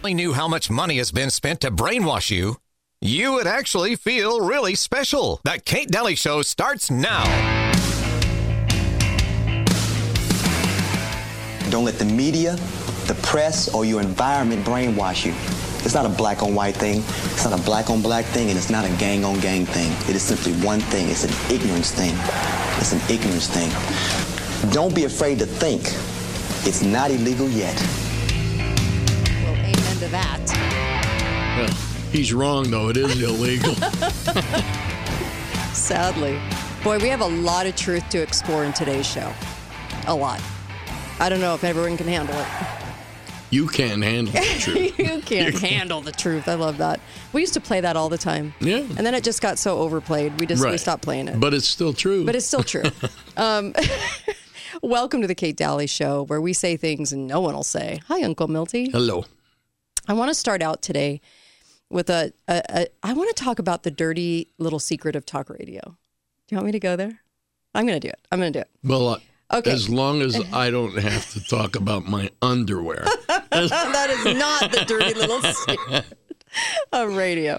only knew how much money has been spent to brainwash you, you would actually feel really special. The Kate Dalley Show starts now. Don't let the media, the press, or your environment brainwash you. It's not a black on white thing. It's not a black on black thing, and it's not a gang on gang thing. It is simply one thing. It's an ignorance thing. It's an ignorance thing. Don't be afraid to think. It's not illegal yet. Well, to that. Well, he's wrong, though. It is illegal. Sadly. Boy, we have a lot of truth to explore in today's show. A lot. I don't know if everyone can handle it. you can't handle the truth. you can't handle the truth. I love that. We used to play that all the time. Yeah. And then it just got so overplayed. We just we stopped playing it. But it's still true. but it's still true. um, welcome to the Kate Dalley Show, where we say things and no one will say. Hi, Uncle Milty. Hello. I want to start out today with a, a, a. I want to talk about the dirty little secret of talk radio. Do you want me to go there? I'm going to do it. I'm going to do it. Well, uh, Okay. as long as I don't have to talk about my underwear. that is not the dirty little secret of radio.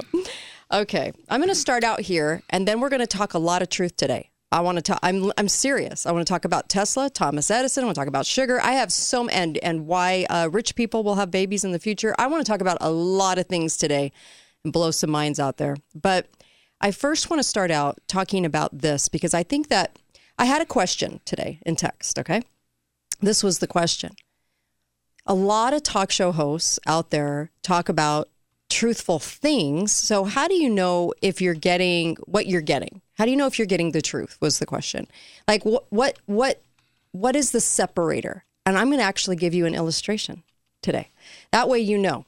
Okay, I'm going to start out here, and then we're going to talk a lot of truth today. I want to talk. I'm I'm serious. I want to talk about Tesla, Thomas Edison. I want to talk about sugar. I have so and and why uh, rich people will have babies in the future. I want to talk about a lot of things today and blow some minds out there. But I first want to start out talking about this because I think that I had a question today in text. Okay, this was the question a lot of talk show hosts out there talk about truthful things. So, how do you know if you're getting what you're getting? How do you know if you're getting the truth? Was the question. Like, what, what, what, what is the separator? And I'm going to actually give you an illustration today. That way, you know.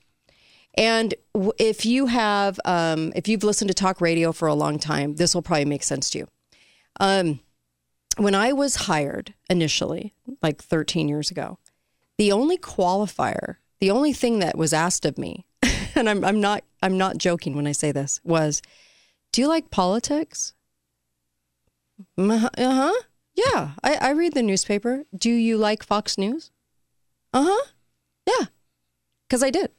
And if you have, um, if you've listened to talk radio for a long time, this will probably make sense to you. Um, when I was hired initially, like 13 years ago, the only qualifier, the only thing that was asked of me, and I'm, I'm not I'm not joking when I say this, was, "Do you like politics?" Uh huh. Yeah, I, I read the newspaper. Do you like Fox News? Uh huh. Yeah, because I did.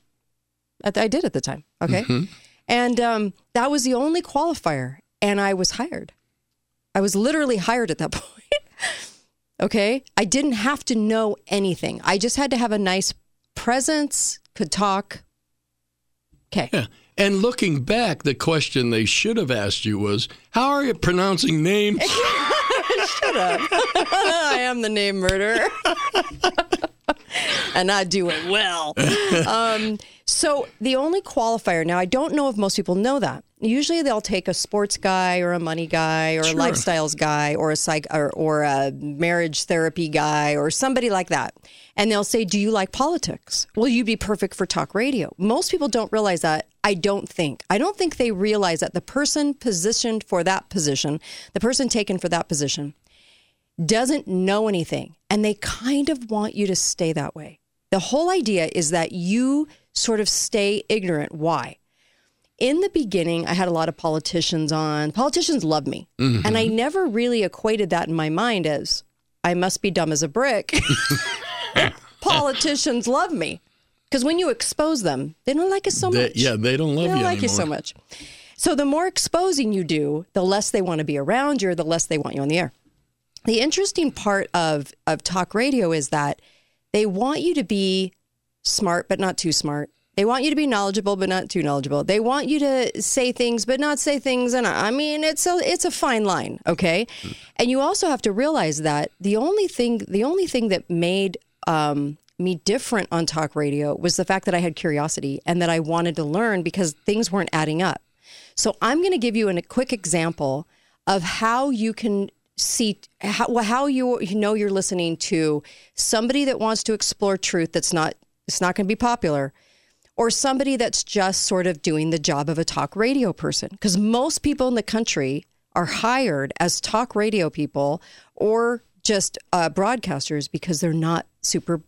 I, I did at the time. Okay, and um, that was the only qualifier, and I was hired. I was literally hired at that point. Okay. I didn't have to know anything. I just had to have a nice presence, could talk. Okay. Yeah. And looking back, the question they should have asked you was, How are you pronouncing names? Should have. I am the name murderer. and I do it well. Um, so the only qualifier, now I don't know if most people know that. Usually they'll take a sports guy or a money guy or a lifestyles guy or a psych or, or a marriage therapy guy or somebody like that. And they'll say, Do you like politics? Well, you'd be perfect for talk radio. Most people don't realize that. I don't think. I don't think they realize that the person positioned for that position, the person taken for that position, doesn't know anything and they kind of want you to stay that way. The whole idea is that you sort of stay ignorant. Why? In the beginning, I had a lot of politicians on. Politicians love me. Mm-hmm. And I never really equated that in my mind as I must be dumb as a brick. Politicians love me. Because when you expose them, they don't like us so They- much. yeah, they don't love you. They don't you like you so much. So the more exposing you do, the less they want to be around you, or the less they want you on the air. The interesting part of of talk radio is that they want you to be smart but not too smart. They want you to be knowledgeable but not too knowledgeable. They want you to say things but not say things and I mean it's a it's a fine line, okay? And you also have to realize that the only thing the only thing that made um, me different on talk radio was the fact that I had curiosity and that I wanted to learn because things weren't adding up. So I'm going to give you an, a quick example of how you can see how, how you, you know you're listening to somebody that wants to explore truth that's not it's not going to be popular or somebody that's just sort of doing the job of a talk radio person. Because most people in the country are hired as talk radio people or just uh, broadcasters because they're not super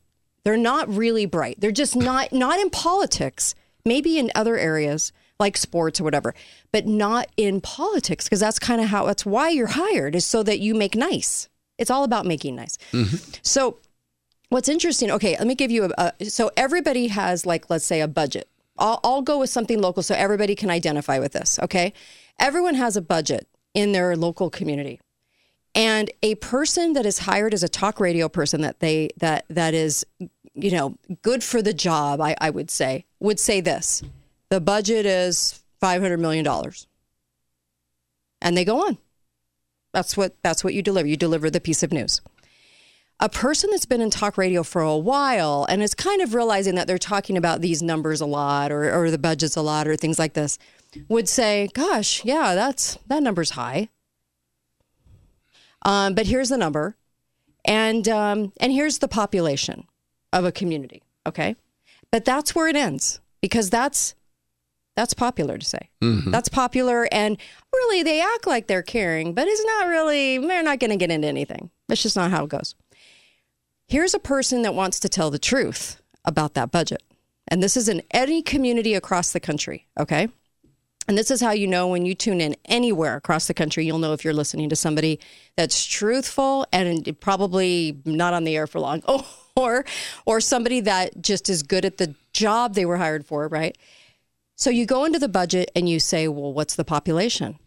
they're not really bright. They're just not not in politics maybe in other areas like sports or whatever but not in politics because that's kind of how that's why you're hired is so that you make nice it's all about making nice mm-hmm. so what's interesting, okay, let me give you a, a so everybody has like, let's say a budget. I'll, I'll go with something local so everybody can identify with this, okay? Everyone has a budget in their local community. And a person that is hired as a talk radio person that they that that is, you know, good for the job, I, I would say, would say this. The budget is five hundred million dollars. And they go on. That's what that's what you deliver. You deliver the piece of news a person that's been in talk radio for a while and is kind of realizing that they're talking about these numbers a lot or, or the budgets a lot or things like this would say, gosh, yeah, that's that number's high. Um, but here's the number. And um, and here's the population of a community. Okay. But that's where it ends because that's that's popular to say. Mm-hmm. That's popular. And really, they act like they're caring, but it's not really, they're not going to get into anything. That's just not how it goes. Here's a person that wants to tell the truth about that budget. And this is in any community across the country, okay? And this is how you know when you tune in anywhere across the country, you'll know if you're listening to somebody that's truthful and probably not on the air for long, or or somebody that just is good at the job they were hired for, right? So you go into the budget and you say, well, what's the population?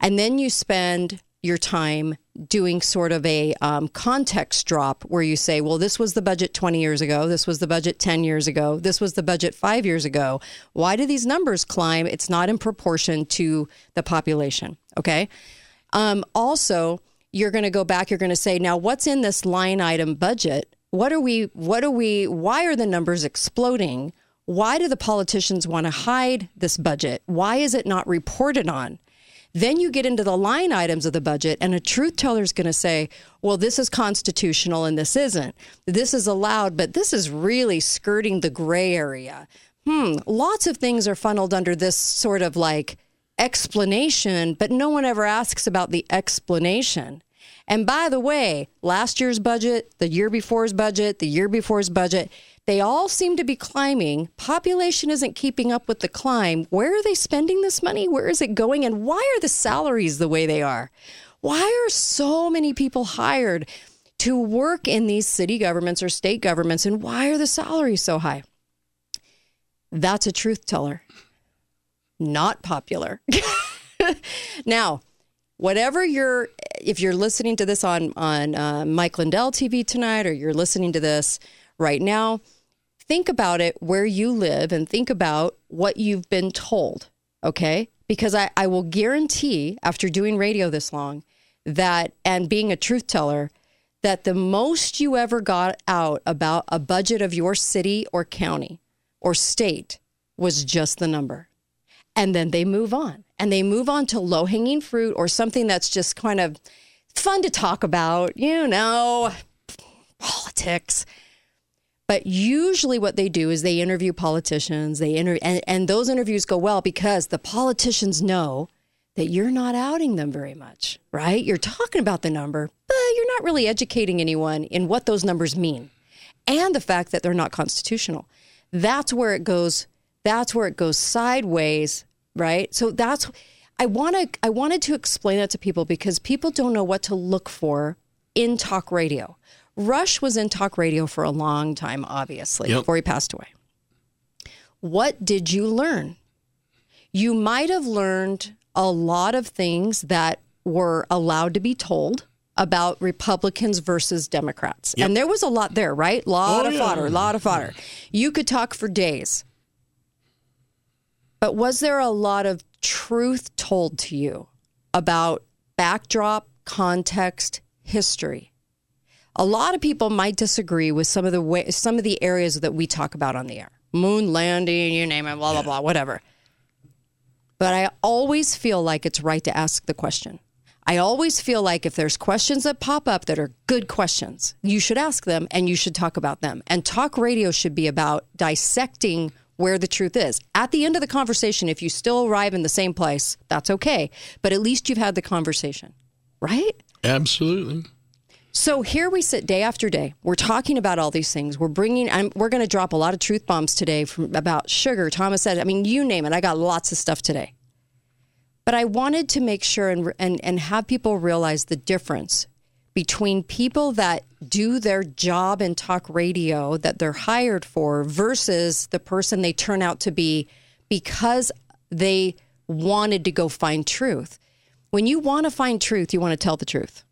And then you spend your time doing sort of a um, context drop where you say, well, this was the budget 20 years ago. This was the budget 10 years ago. This was the budget five years ago. Why do these numbers climb? It's not in proportion to the population. Okay. Um, also, you're going to go back, you're going to say, now what's in this line item budget? What are we, what are we, why are the numbers exploding? Why do the politicians want to hide this budget? Why is it not reported on? Then you get into the line items of the budget, and a truth teller is going to say, well, this is constitutional and this isn't. This is allowed, but this is really skirting the gray area. Hmm, lots of things are funneled under this sort of like explanation, but no one ever asks about the explanation. And by the way, last year's budget, the year before's budget, the year before's budget, they all seem to be climbing. Population isn't keeping up with the climb. Where are they spending this money? Where is it going? And why are the salaries the way they are? Why are so many people hired to work in these city governments or state governments? And why are the salaries so high? That's a truth teller. Not popular. now, whatever you're, if you're listening to this on on uh, Mike Lindell TV tonight, or you're listening to this right now, think about it where you live and think about what you've been told. Okay. Because I, I will guarantee after doing radio this long that, and being a truth teller, that the most you ever got out about a budget of your city or county or state was just the number. And then they move on and they move on to low hanging fruit or something that's just kind of fun to talk about, you know, politics. But usually, what they do is they interview politicians. They interview, and, and those interviews go well because the politicians know that you're not outing them very much, right? You're talking about the number, but you're not really educating anyone in what those numbers mean, and the fact that they're not constitutional. That's where it goes. That's where it goes sideways, right? So that's I want to I wanted to explain that to people because people don't know what to look for in talk radio. Rush was in talk radio for a long time, obviously, yep. before he passed away. What did you learn? You might have learned a lot of things that were allowed to be told about Republicans versus Democrats. Yep. And there was a lot there, right? A lot oh, of yeah. fodder, a lot of fodder. You could talk for days. But was there a lot of truth told to you about backdrop, context, history? A lot of people might disagree with some of the way, some of the areas that we talk about on the air. Moon landing, you name it, blah blah blah, whatever. But I always feel like it's right to ask the question. I always feel like if there's questions that pop up that are good questions, you should ask them and you should talk about them. And talk radio should be about dissecting where the truth is. At the end of the conversation, if you still arrive in the same place, that's okay. But at least you've had the conversation, right? Absolutely. So here we sit day after day. We're talking about all these things. We're bringing, I'm, we're going to drop a lot of truth bombs today from about sugar. Thomas said, I mean, you name it. I got lots of stuff today. But I wanted to make sure and, and, and have people realize the difference between people that do their job in talk radio that they're hired for versus the person they turn out to be because they wanted to go find truth. When you want to find truth, you want to tell the truth.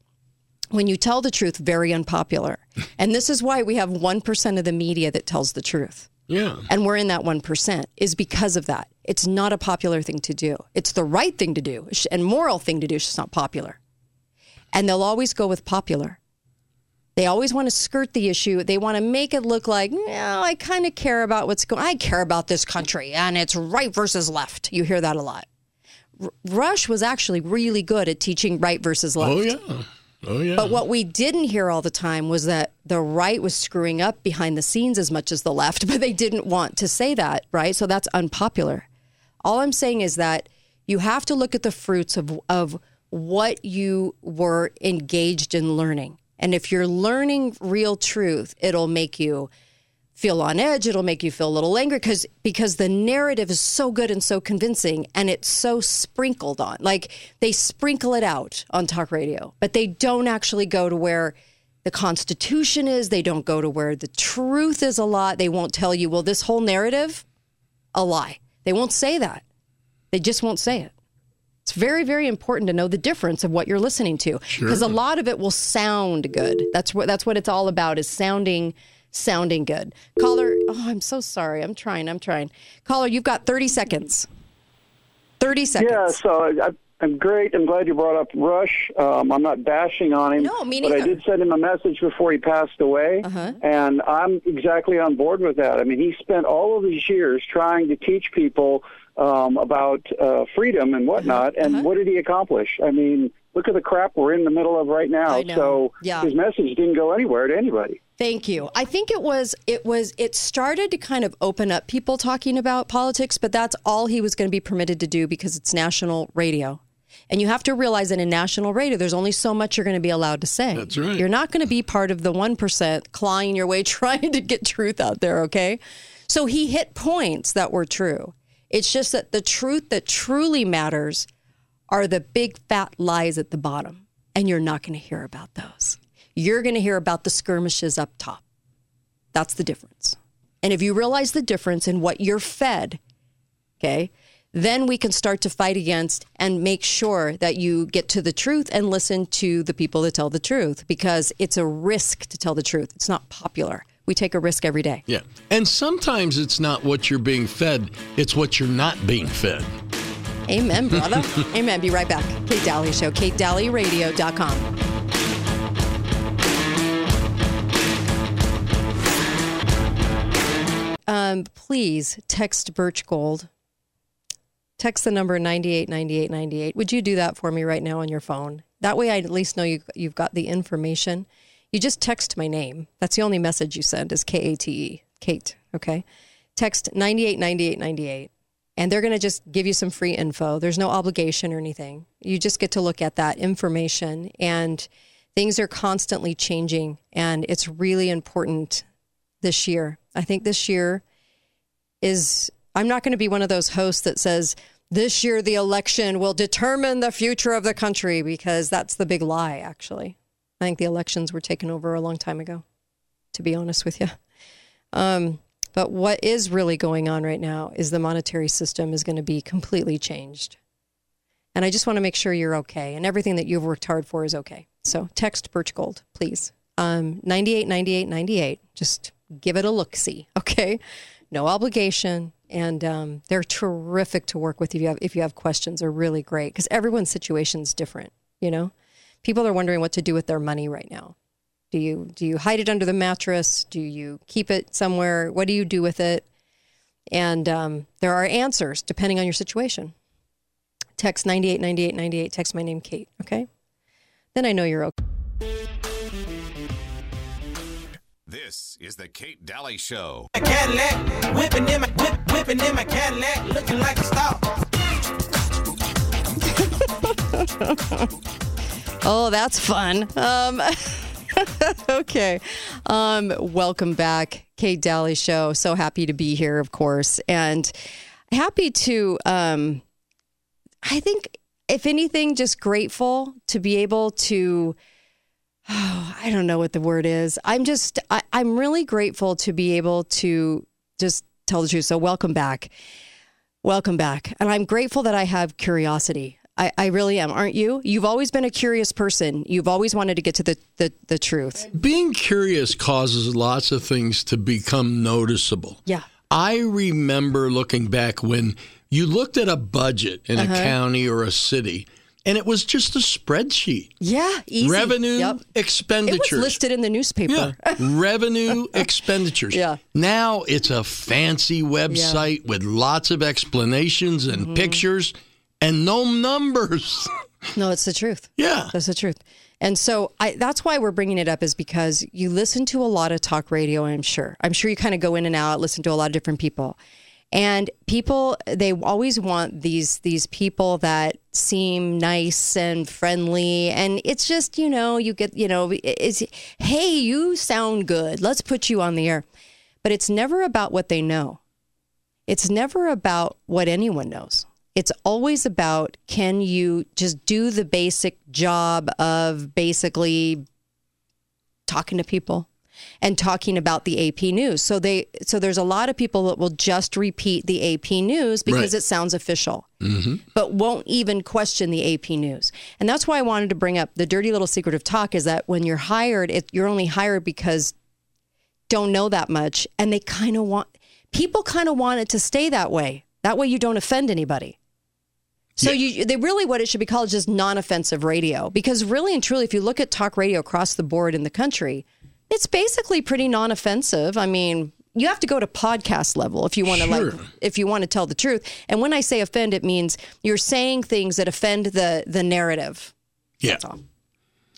When you tell the truth, very unpopular. And this is why we have 1% of the media that tells the truth. Yeah. And we're in that 1% is because of that. It's not a popular thing to do. It's the right thing to do and moral thing to do. It's just not popular. And they'll always go with popular. They always want to skirt the issue. They want to make it look like, no, I kind of care about what's going I care about this country and it's right versus left. You hear that a lot. R- Rush was actually really good at teaching right versus left. Oh yeah. Oh yeah. But what we didn't hear all the time was that the right was screwing up behind the scenes as much as the left, but they didn't want to say that, right? So that's unpopular. All I'm saying is that you have to look at the fruits of, of what you were engaged in learning. And if you're learning real truth, it'll make you feel on edge. It'll make you feel a little angry because because the narrative is so good and so convincing, and it's so sprinkled on. Like they sprinkle it out on talk radio, but they don't actually go to where the Constitution is. They don't go to where the truth is. A lot. They won't tell you. Well, this whole narrative, a lie. They won't say that. They just won't say it. It's very, very important to know the difference of what you're listening to because a lot of it will sound good. That's what that's what it's all about is sounding sounding good. Caller, oh, I'm so sorry. I'm trying. I'm trying. Caller, you've got 30 seconds. 30 seconds. Yeah, so I, I'm great. I'm glad you brought up Rush. Um, I'm not bashing on him. No, me But I did send him a message before he passed away, Uh-huh. and I'm exactly on board with that. I mean, he spent all of these years trying to teach people um, about uh, freedom and whatnot, Uh-huh. and what did he accomplish? I mean, look at the crap we're in the middle of right now. So Yeah. his message didn't go anywhere to anybody. Thank you. I think it was it was it started to kind of open up people talking about politics, but that's all he was going to be permitted to do because it's national radio. And you have to realize that in national radio, there's only so much you're going to be allowed to say. That's right. You're not going to be part of the 1% clawing your way trying to get truth out there, okay? So he hit points that were true. It's just that the truth that truly matters are the big fat lies at the bottom. And you're not going to hear about those. You're going to hear about the skirmishes up top. That's the difference. And if you realize the difference in what you're fed, okay, then we can start to fight against and make sure that you get to the truth and listen to the people that tell the truth because it's a risk to tell the truth. It's not popular. We take a risk every day. yeah. And sometimes it's not what you're being fed; it's what you're not being fed. Amen, brother. Amen. Be right back. Kate Dalley Show, katedalleyradio.com. Um, please text Birch Gold. Text the number 989898. Would you do that for me right now on your phone? That way I at least know you, you've got the information. You just text my name. That's the only message you send is K A T E, Kate. Okay. Text 989898 and they're going to just give you some free info. There's no obligation or anything. You just get to look at that information, and things are constantly changing, and it's really important this year. I think this year is, I'm not going to be one of those hosts that says, this year the election will determine the future of the country because that's the big lie, actually. I think the elections were taken over a long time ago, to be honest with you. Um, but what is really going on right now is the monetary system is going to be completely changed. And I just want to make sure you're okay and everything that you've worked hard for is okay. So text Birch Gold, please. Um, 989898. Just give it a look see, okay? No obligation. And um, they're terrific to work with if you have, if you have questions. They're really great because everyone's situation is different, you know? People are wondering what to do with their money right now. Do you do you hide it under the mattress? Do you keep it somewhere? What do you do with it? And um, there are answers depending on your situation. Text 989898. Text my name, Kate. Okay. Then I know you're okay. This is the Kate Dalley Show. Cadillac, whipping in my whip, whipping in my Cadillac, looking like a star. Oh, that's fun. Um, okay. Um, welcome back, Kate Dalley Show. So happy to be here, of course, and happy to. Um, I think, if anything, just grateful to be able to I don't know what the word is. I'm just, I, I'm really grateful to be able to just tell the truth. So, welcome back. Welcome back. And I'm grateful that I have curiosity. I, I really am, aren't you? You've always been a curious person. You've always wanted to get to the, the, the truth. Being curious causes lots of things to become noticeable. Yeah. I remember looking back when you looked at a budget in Uh-huh. a county or a city, and it was just a spreadsheet. Yeah. Easy. Revenue, Yep. It expenditures. was listed in the newspaper. Yeah, revenue expenditures. Yeah. Now it's a fancy website with lots of explanations and Mm-hmm. pictures and no numbers. No, it's the truth. yeah. That's the truth. And so I, that's why we're bringing it up is because you listen to a lot of talk radio, I'm sure. I'm sure you kind of go in and out, listen to a lot of different people. And people, they always want these these people that seem nice and friendly, and it's just you know you get you know it's hey you sound good, let's put you on the air, but it's never about what they know. It's never about what anyone knows. It's always about can you just do the basic job of basically talking to people and talking about the AP news. So they so there's a lot of people that will just repeat the AP news because Right. it sounds official. Mm-hmm. But won't even question the AP news. And that's why I wanted to bring up the dirty little secret of talk is that when you're hired, it, you're only hired because don't know that much and they kind of want people kind of want it to stay that way. That way you don't offend anybody. So you they really what it should be called is just non-offensive radio because really and truly if you look at talk radio across the board in the country, it's basically pretty non-offensive. I mean, you have to go to podcast level if you want to Sure. like if you want to tell the truth. And when I say offend it means you're saying things that offend the the narrative. Yeah.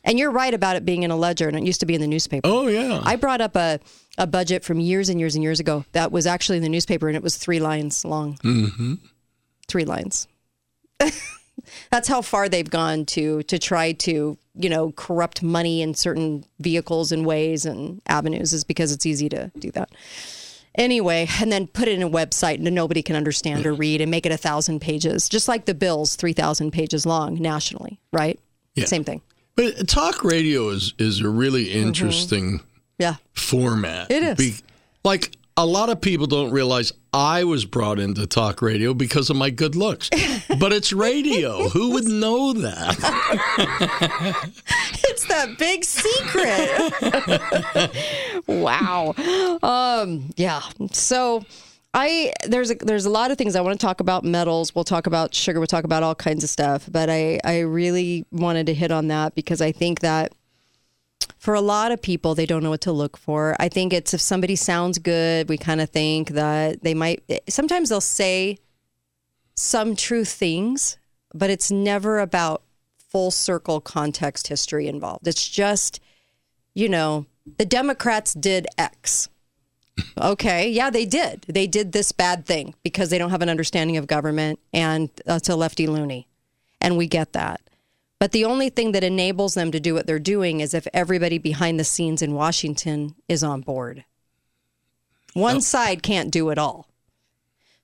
And you're right about it being in a ledger and it used to be in the newspaper. Oh, yeah. I brought up a, a budget from years and years and years ago that was actually in the newspaper and it was three lines long. Mm-hmm. Three lines. That's how far they've gone to to try to you know corrupt money in certain vehicles and ways and avenues is because it's easy to do that. Anyway, and then put it in a website that nobody can understand or read and make it a thousand pages, just like the bills, three thousand pages long nationally, right? Yeah. Same thing. But talk radio is, is a really interesting Yeah. format. Mm-hmm. It is. like a lot of people don't realize I was brought into talk radio because of my good looks. but it's radio. Who would know that? It's that big secret. wow. Um, yeah. So I there's a, there's a lot of things I want to talk about metals. We'll talk about sugar. We'll talk about all kinds of stuff. But I I really wanted to hit on that because I think that for a lot of people they don't know what to look for. I think it's if somebody sounds good, we kind of think that they might. Sometimes they'll say some true things, but it's never about full circle context history involved. It's just, you know, the Democrats did X. Okay, yeah, they did. They did this bad thing because they don't have an understanding of government and it's a lefty loony. And we get that. But the only thing that enables them to do what they're doing is if everybody behind the scenes in Washington is on board. One side can't do it all.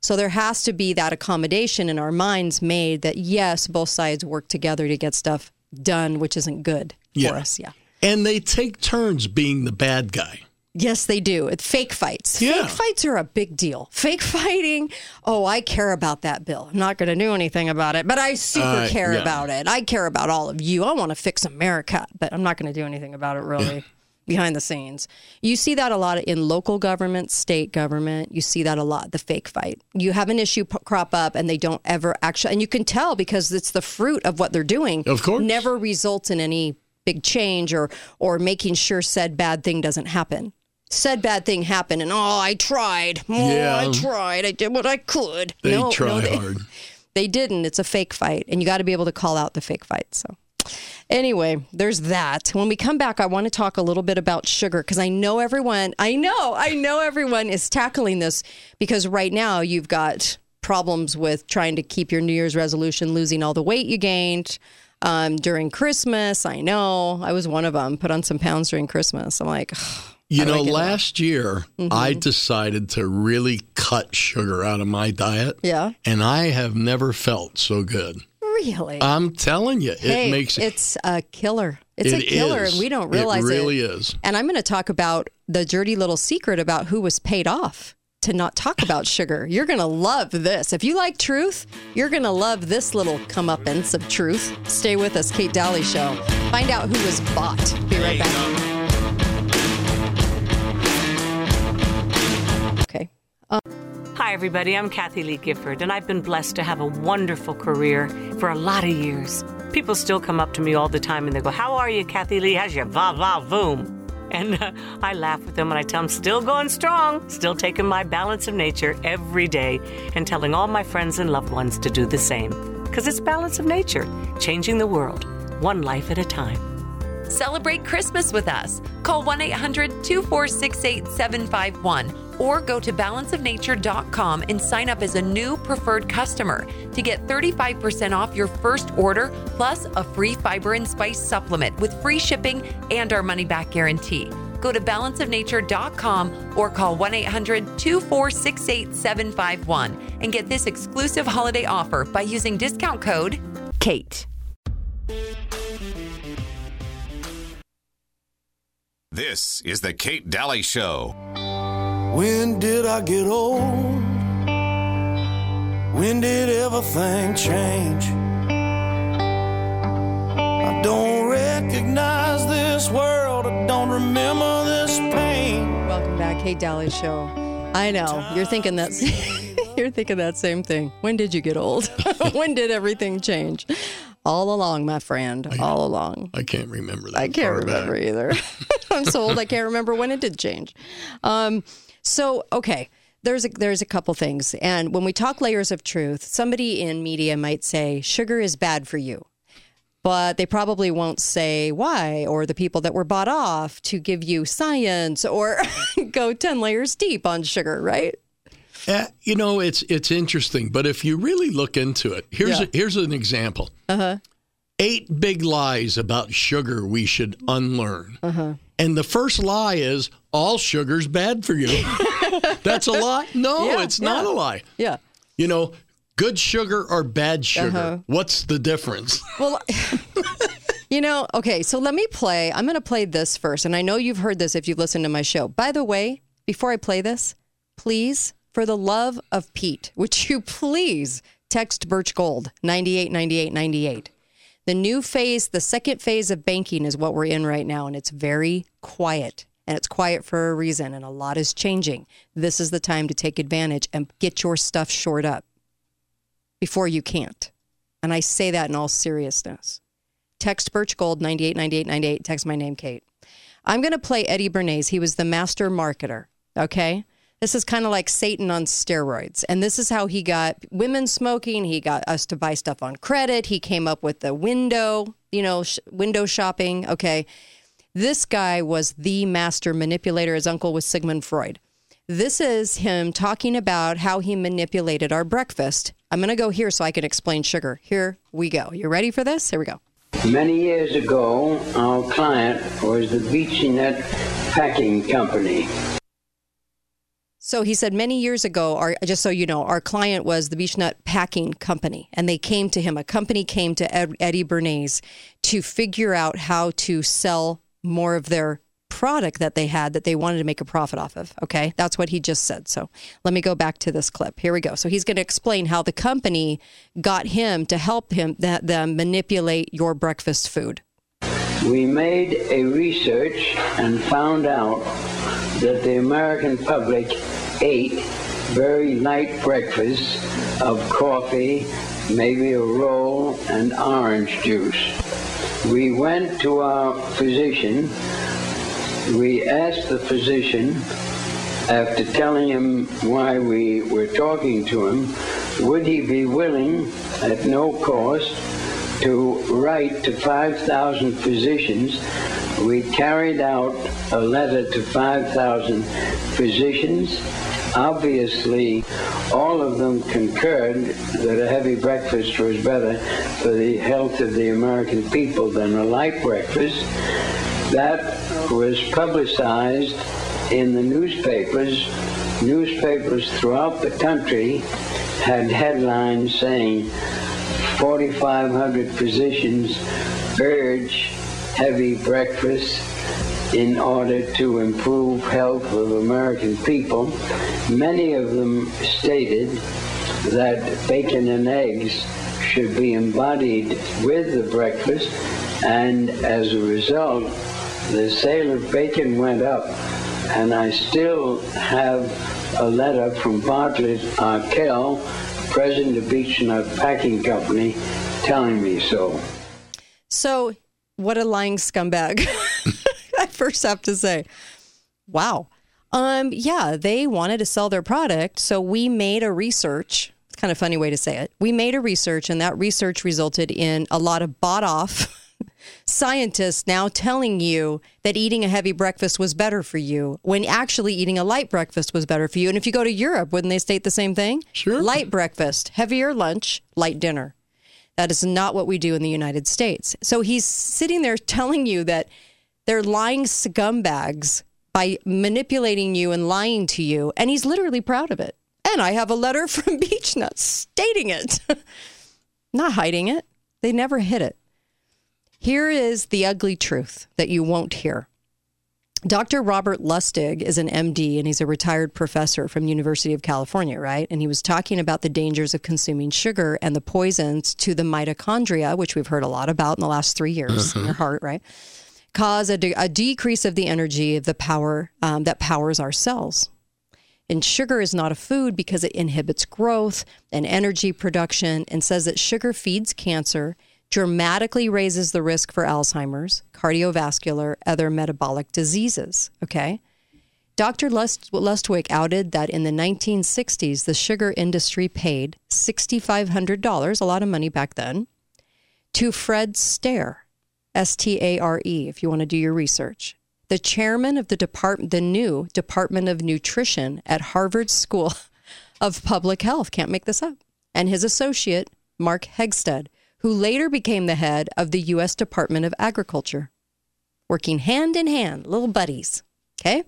So there has to be that accommodation in our minds made that yes, both sides work together to get stuff done, which isn't good Yeah. for us. Yeah. And they take turns being the bad guy. Yes, they do. It's fake fights. Yeah. Fake fights are a big deal. Fake fighting. Oh, I care about that bill. I'm not going to do anything about it, but I super Uh, care yeah. about it. I care about all of you. I want to fix America, but I'm not going to do anything about it really behind the scenes. You see that a lot in local government, state government. You see that a lot, the fake fight. You have an issue p- crop up and they don't ever actually, and you can tell because it's the fruit of what they're doing. Of course. Never results in any big change or or making sure said bad thing doesn't happen. Said bad thing happened, and oh, I tried. Oh, Yeah. I tried. I did what I could. They no, try no, they, hard. They didn't. It's a fake fight, and you got to be able to call out the fake fight. So, anyway, there's that. When we come back, I want to talk a little bit about sugar because I know everyone. I know. I know everyone is tackling this because right now you've got problems with trying to keep your New Year's resolution, losing all the weight you gained. Um, during Christmas, I know I was one of them. Put on some pounds during Christmas. I'm like, You know, Mm-hmm. last year I decided to really cut sugar out of my diet. Yeah. And I have never felt so good. Really? I'm telling you, hey, it makes it's a killer. It's It a killer, is. and we don't realize It really is. And I'm going to talk about the dirty little secret about who was paid off to not talk about sugar. You're going to love this. If you like truth, you're going to love this little comeuppance of truth. Stay with us, Kate Dalley Show. Find out who was bought. Be right back. Hi, everybody. I'm Kathie Lee Gifford, and I've been blessed to have a wonderful career for a lot of years. People still come up to me all the time and they go, How are you, Kathie Lee? How's your va va voom? And uh, I laugh with them and I tell them, Still going strong, still taking my balance of nature every day, and telling all my friends and loved ones to do the same. Because it's balance of nature, changing the world, one life at a time. Celebrate Christmas with us. Call 1 800 246 8751 or go to balanceofnature.com and sign up as a new preferred customer to get 35% off your first order plus a free fiber and spice supplement with free shipping and our money back guarantee. Go to balanceofnature.com or call 1 800 246 8751 and get this exclusive holiday offer by using discount code KATE. This is the Kate Dalley Show. When did I get old? When did everything change? I don't recognize this world. I don't remember this pain. Welcome back, Kate Dalley Show. I know you're thinking that. you're thinking that same thing. When did you get old? when did everything change? All along, my friend. All along. I can't remember that. I can't far back. remember either. I'm so old I can't remember when it did change. Um, so okay, there's a, there's a couple things, and when we talk layers of truth, somebody in media might say sugar is bad for you, but they probably won't say why, or the people that were bought off to give you science or go ten layers deep on sugar, right? Eh, you know, it's it's interesting, but if you really look into it, here's Yeah. a, here's an example. Uh-huh. Eight big lies about sugar we should unlearn. Uh-huh. And the first lie is all sugar's bad for you. That's a lie? No, Yeah, it's not a lie. Yeah. You know, good sugar or bad sugar. Uh-huh. What's the difference? Well, you know, okay, so let me play. I'm going to play this first. And I know you've heard this if you've listened to my show. By the way, before I play this, please, for the love of Pete, would you please text Birch Gold 989898. The new phase, the second phase of banking is what we're in right now, and it's very quiet. And it's quiet for a reason, and a lot is changing. This is the time to take advantage and get your stuff shored up before you can't. And I say that in all seriousness. Text Birch Gold 989898. Text my name, Kate. I'm going to play Eddie Bernays. He was the master marketer. Okay. This is kind of like Satan on steroids. And this is how he got women smoking. He got us to buy stuff on credit. He came up with the window, you know, sh- window shopping. Okay. This guy was the master manipulator. His uncle was Sigmund Freud. This is him talking about how he manipulated our breakfast. I'm going to go here so I can explain sugar. Here we go. You ready for this? Here we go. Many years ago, our client was the Beechnut Packing Company. So he said many years ago, our, just so you know, our client was the Beechnut Packing Company, and they came to him. A company came to Ed, Eddie Bernays to figure out how to sell more of their product that they had that they wanted to make a profit off of. Okay, that's what he just said. So let me go back to this clip. Here we go. So he's going to explain how the company got him to help him that them manipulate your breakfast food. We made a research and found out that the American public ate very light breakfasts of coffee, maybe a roll, and orange juice. We went to our physician. We asked the physician, after telling him why we were talking to him, would he be willing, at no cost, to write to 5,000 physicians. We carried out a letter to 5,000 physicians. Obviously, all of them concurred that a heavy breakfast was better for the health of the American people than a light breakfast. That was publicized in the newspapers. Newspapers throughout the country had headlines saying 4,500 physicians urge heavy breakfast in order to improve health of American people. Many of them stated that bacon and eggs should be embodied with the breakfast, and as a result, the sale of bacon went up. And I still have a letter from Bartlett Arkell, president of Beechnut Packing Company, telling me so. So, what a lying scumbag. First have to say, wow. Um, yeah, they wanted to sell their product, so we made a research. It's kind of a funny way to say it. We made a research, and that research resulted in a lot of bought off scientists now telling you that eating a heavy breakfast was better for you when actually eating a light breakfast was better for you. And if you go to Europe, wouldn't they state the same thing? Sure. Light breakfast, heavier lunch, light dinner. That is not what we do in the United States. So he's sitting there telling you that they're lying scumbags by manipulating you and lying to you. And he's literally proud of it. And I have a letter from Beechnut stating it, not hiding it. They never hid it. Here is the ugly truth that you won't hear. Dr. Robert Lustig is an MD and he's a retired professor from University of California, right? And he was talking about the dangers of consuming sugar and the poisons to the mitochondria, which we've heard a lot about in the last three years in your mm-hmm. heart, right? Cause a, de- a decrease of the energy of the power um, that powers our cells. And sugar is not a food because it inhibits growth and energy production and says that sugar feeds cancer dramatically raises the risk for Alzheimer's, cardiovascular, other metabolic diseases. Okay. Dr. Lust- Lustwig outed that in the 1960s, the sugar industry paid $6,500, a lot of money back then, to Fred Stare, S T A R E, if you want to do your research, the chairman of the department, the new Department of Nutrition at Harvard School of Public Health. Can't make this up. And his associate, Mark Hegsted, who later became the head of the U.S. Department of Agriculture, working hand in hand, little buddies. Okay?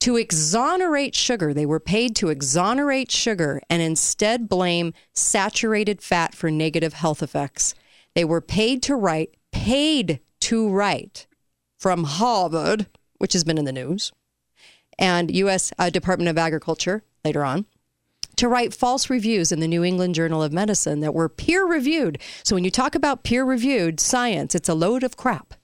To exonerate sugar, they were paid to exonerate sugar and instead blame saturated fat for negative health effects. They were paid to write, paid to write from Harvard, which has been in the news, and U.S. Uh, Department of Agriculture later on to write false reviews in the New England Journal of Medicine that were peer reviewed. So when you talk about peer reviewed science, it's a load of crap.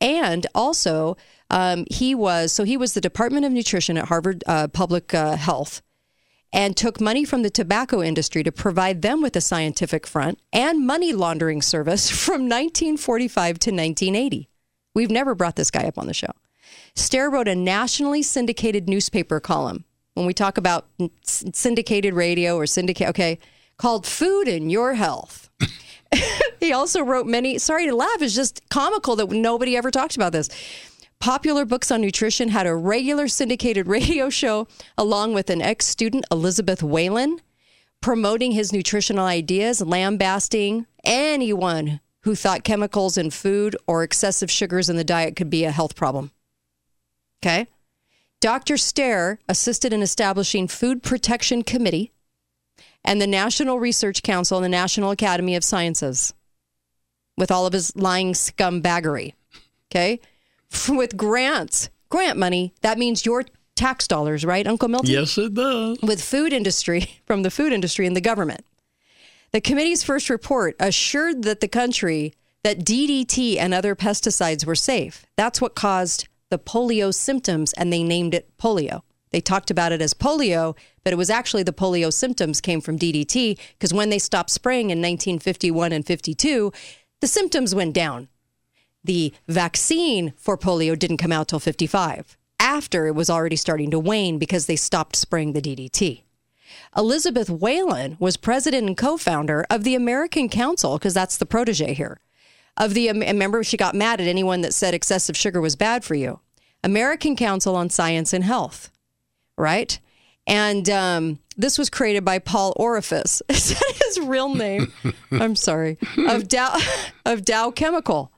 And also, um, he was so he was the Department of Nutrition at Harvard uh, Public uh, Health and took money from the tobacco industry to provide them with a scientific front and money laundering service from 1945 to 1980. We've never brought this guy up on the show. Stare wrote a nationally syndicated newspaper column when we talk about syndicated radio or syndicate, okay, called Food and Your Health. he also wrote many, sorry to laugh, it's just comical that nobody ever talked about this. Popular Books on Nutrition had a regular syndicated radio show along with an ex student, Elizabeth Whelan, promoting his nutritional ideas, lambasting anyone who thought chemicals in food or excessive sugars in the diet could be a health problem. Okay? Dr. Stare assisted in establishing Food Protection Committee and the National Research Council and the National Academy of Sciences with all of his lying scumbaggery. Okay? With grants, grant money, that means your tax dollars, right, Uncle Milton? Yes, it does. With food industry, from the food industry and the government. The committee's first report assured that the country that DDT and other pesticides were safe. That's what caused the polio symptoms and they named it polio. They talked about it as polio, but it was actually the polio symptoms came from DDT because when they stopped spraying in 1951 and 52, the symptoms went down. The vaccine for polio didn't come out till 55, after it was already starting to wane because they stopped spraying the DDT. Elizabeth Whelan was president and co founder of the American Council, because that's the protege here. Of the, remember, she got mad at anyone that said excessive sugar was bad for you. American Council on Science and Health, right? And um, this was created by Paul Oreffice. Is that his real name? I'm sorry. Of Dow, of Dow Chemical,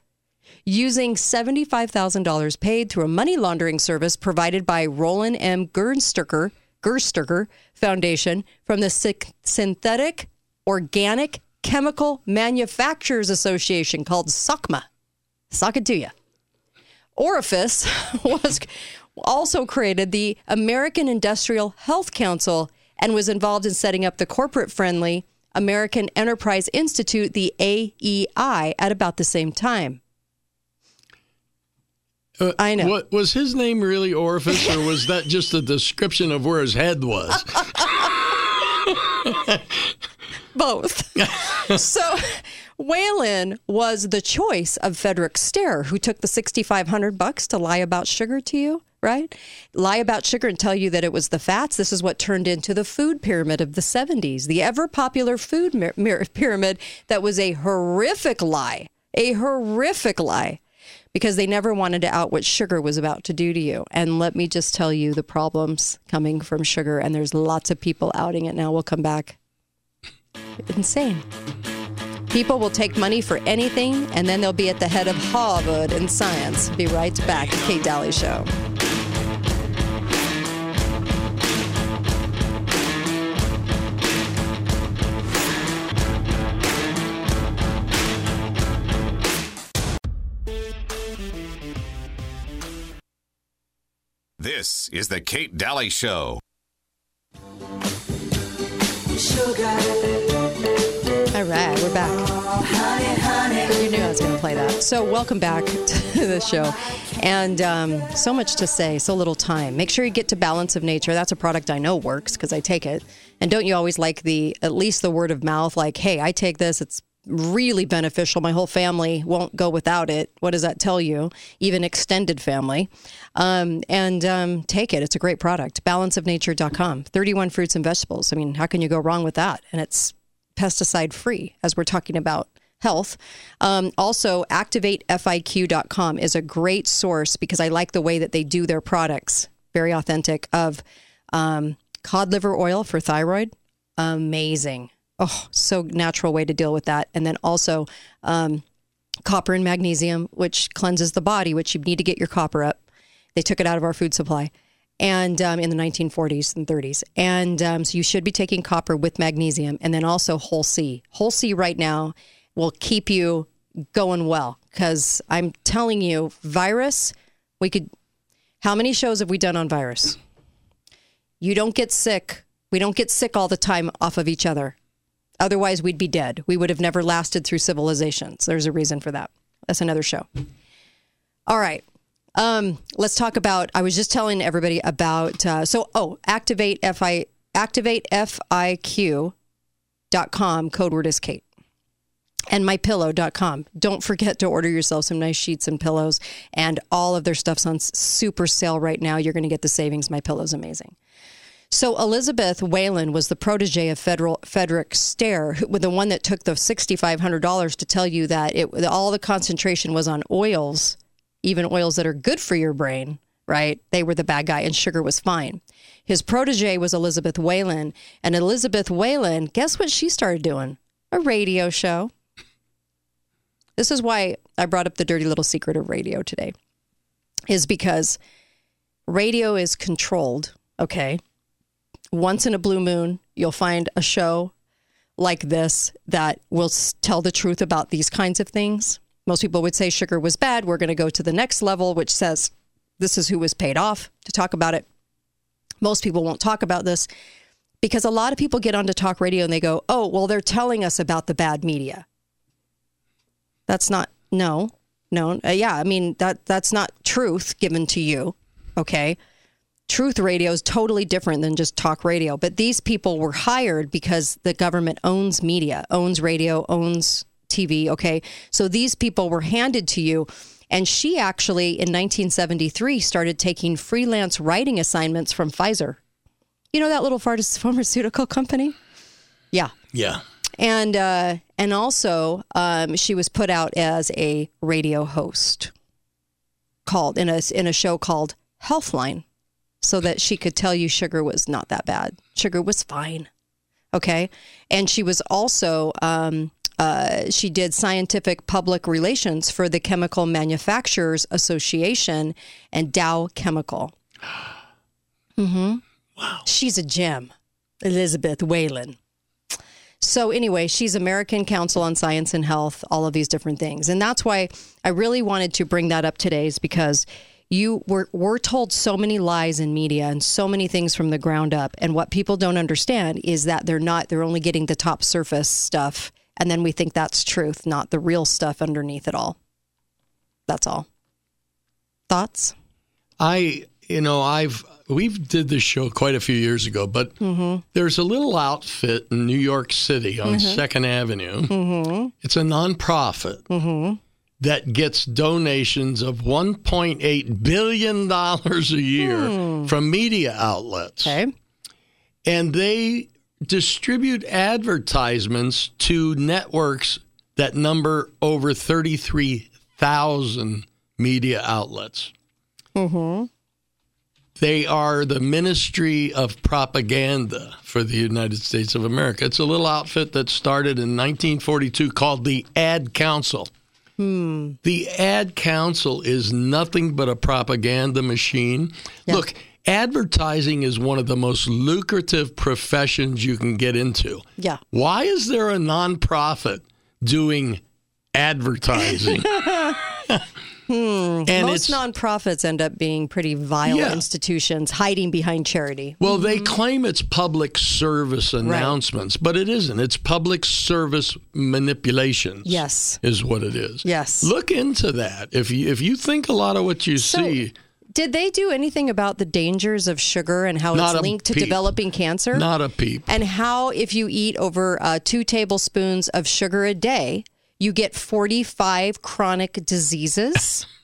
using $75,000 paid through a money laundering service provided by Roland M. Gerstacker, Foundation from the Synthetic Organic Chemical Manufacturers Association called SOCMA. Sock it to you. Oreffice was also created the American Industrial Health Council and was involved in setting up the corporate friendly American Enterprise Institute, the AEI, at about the same time. Uh, I know. What, was his name really Orifice, or was that just a description of where his head was? Both. so Whelan was the choice of Frederick Stare, who took the 6500 bucks to lie about sugar to you, right? Lie about sugar and tell you that it was the fats. This is what turned into the food pyramid of the 70s, the ever popular food pyramid that was a horrific lie, a horrific lie. Because they never wanted to out what sugar was about to do to you. And let me just tell you the problems coming from sugar. And there's lots of people outing it now. We'll come back insane. People will take money for anything, and then they'll be at the head of Harvard in science. Be right back. Kate Dalley Show. This is the Kate Dalley Show. All right, we're back. You knew I was going to play that. So, welcome back to the show. And um, so much to say, so little time. Make sure you get to Balance of Nature. That's a product I know works because I take it. And don't you always like the, at least the word of mouth, like, hey, I take this, it's really beneficial. My whole family won't go without it. What does that tell you? Even extended family. Um, and um, take it. It's a great product. Balanceofnature.com. 31 fruits and vegetables. I mean, how can you go wrong with that? And it's pesticide free as we're talking about health. Um, also, activatefiq.com is a great source because I like the way that they do their products. Very authentic of um, cod liver oil for thyroid. Amazing. Oh, so natural way to deal with that. And then also um, copper and magnesium, which cleanses the body, which you need to get your copper up. They took it out of our food supply and um, in the 1940s and 30s. And um, so you should be taking copper with magnesium and then also whole C. Whole C right now will keep you going well because I'm telling you, virus, we could. How many shows have we done on virus? You don't get sick. We don't get sick all the time off of each other. Otherwise, we'd be dead. We would have never lasted through civilizations. There's a reason for that. That's another show. All right. Um, let's talk about. I was just telling everybody about. Uh, so, oh, activate fi activatefiq.com. Code word is Kate. And mypillow.com. Don't forget to order yourself some nice sheets and pillows. And all of their stuff's on super sale right now. You're going to get the savings. My pillow's amazing. So Elizabeth Whelan was the protege of Federal, Frederick Stare, who, the one that took the $6,500 to tell you that it, all the concentration was on oils, even oils that are good for your brain, right? They were the bad guy, and sugar was fine. His protege was Elizabeth Whelan, and Elizabeth Whelan, guess what she started doing? A radio show. This is why I brought up the dirty little secret of radio today, is because radio is controlled, okay? Once in a blue moon, you'll find a show like this that will tell the truth about these kinds of things. Most people would say sugar was bad. We're going to go to the next level, which says this is who was paid off to talk about it. Most people won't talk about this because a lot of people get onto talk radio and they go, oh, well, they're telling us about the bad media. That's not, no, no. Uh, yeah, I mean, that that's not truth given to you. Okay truth radio is totally different than just talk radio. But these people were hired because the government owns media, owns radio, owns TV. Okay. So these people were handed to you. And she actually, in 1973, started taking freelance writing assignments from Pfizer. You know that little pharmaceutical company? Yeah. Yeah. And uh, and also, um, she was put out as a radio host, called in a in a show called Healthline so that she could tell you sugar was not that bad. Sugar was fine. Okay. And she was also, um, uh, she did scientific public relations for the Chemical Manufacturers Association and Dow Chemical. Mm-hmm. Wow. She's a gem, Elizabeth Whelan. So anyway, she's American Council on Science and Health, all of these different things. And that's why I really wanted to bring that up today is because you were we're told so many lies in media and so many things from the ground up. And what people don't understand is that they're not they're only getting the top surface stuff and then we think that's truth, not the real stuff underneath it all. That's all. Thoughts? I, you know, I've we've did this show quite a few years ago, but mm-hmm. there's a little outfit in New York City on mm-hmm. Second Avenue. Mm-hmm. It's a nonprofit that gets donations of 1.8 billion dollars a year hmm. from media outlets, Okay. and they distribute advertisements to networks that number over 33,000 media outlets. Mm-hmm. They are the Ministry of Propaganda for the United States of America. It's a little outfit that started in 1942 called the Ad Council. Hmm. The Ad Council is nothing but a propaganda machine. Look, advertising is one of the most lucrative professions you can get into. Yeah. Why is there a nonprofit doing advertising? and Most nonprofits end up being pretty vile Yeah. institutions hiding behind charity. Well, they claim it's public service announcements, but it isn't. It's public service manipulations. Yes. is what it is. Yes. Look into that. If you if you think a lot of what you So, see, Did they do anything about the dangers of sugar and how Not it's linked to developing cancer? not a peep. and how if you eat over uh, two tablespoons of sugar a day, you get 45 chronic diseases.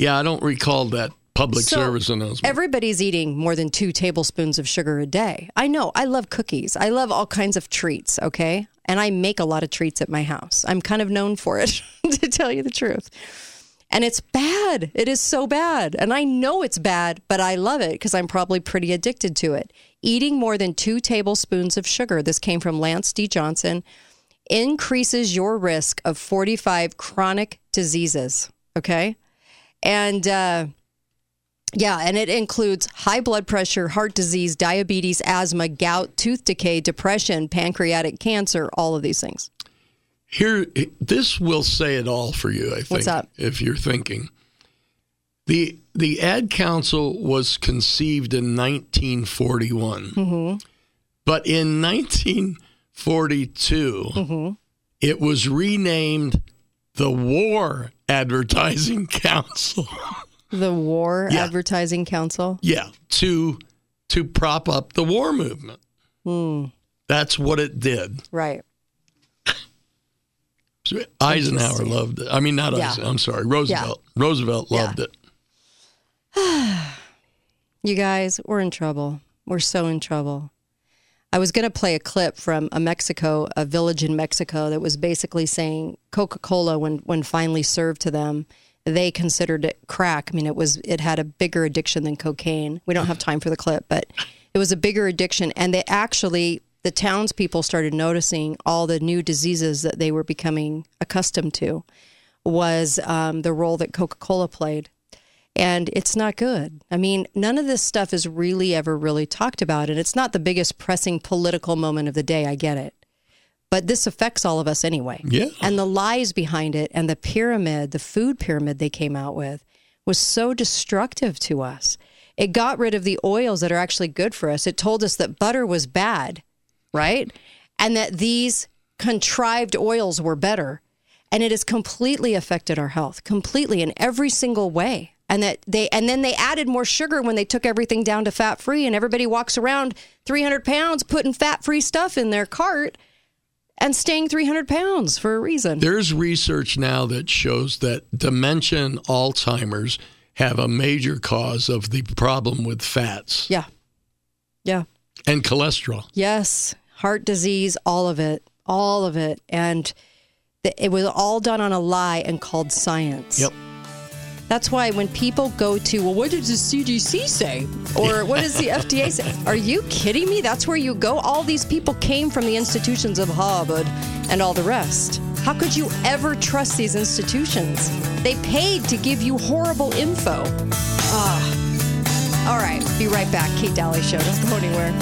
Yeah, I don't recall that public So, service announcement. Everybody's eating more than two tablespoons of sugar a day. I know. I love cookies. I love all kinds of treats, okay? And I make a lot of treats at my house. I'm kind of known for it, to tell you the truth. And it's bad. It is so bad. And I know it's bad, but I love it because I'm probably pretty addicted to it. Eating more than two tablespoons of sugar, this came from Lance D. Johnson, increases your risk of 45 chronic diseases. Okay. And, uh, yeah, and it includes high blood pressure, heart disease, diabetes, asthma, gout, tooth decay, depression, pancreatic cancer, all of these things. Here, this will say it all for you. I think. What's up? If you're thinking, the the Ad Council was conceived in 1941, Mm-hmm. but in 1942, Mm-hmm. it was renamed the War Advertising Council. The War Yeah. Advertising Council. yeah, to to prop up the war movement. Hmm. That's what it did. Right. Eisenhower loved it. I mean, not Yeah. Eisenhower. I'm sorry, Roosevelt. Roosevelt Yeah. loved it. You guys, we're in trouble. We're so in trouble. I was going to play a clip from a Mexico, a village in Mexico that was basically saying Coca-Cola when when finally served to them, they considered it crack. I mean, it was it had a bigger addiction than cocaine. We don't have time for the clip, but it was a bigger addiction and they actually the townspeople started noticing all the new diseases that they were becoming accustomed to was um, the role that Coca-Cola played and it's not good. I mean, none of this stuff is really ever really talked about, and it's not the biggest pressing political moment of the day. I get it. But this affects all of us anyway. Yeah. And the lies behind it and the pyramid, the food pyramid they came out with, was so destructive to us. It got rid of the oils that are actually good for us. It told us that butter was bad, right? And that these contrived oils were better. And it has completely affected our health, completely in every single way. And that they and then they added more sugar when they took everything down to fat free, and everybody walks around 300 pounds putting fat free stuff in their cart and staying 300 pounds for a reason. There's research now that shows that dementia and Alzheimer's have a major cause of the problem with fats yeah. Yeah. and cholesterol. Yes. Heart disease, all of it, all of it. And it was all done on a lie and called science. Yep. That's why when people go to, well, what does the CDC say? Or what does the FDA say? Are you kidding me? That's where you go. All these people came from the institutions of Harvard and all the rest. How could you ever trust these institutions? They paid to give you horrible info. Ah. All right. Be right back. Kate Dalley Show. Don't go anywhere.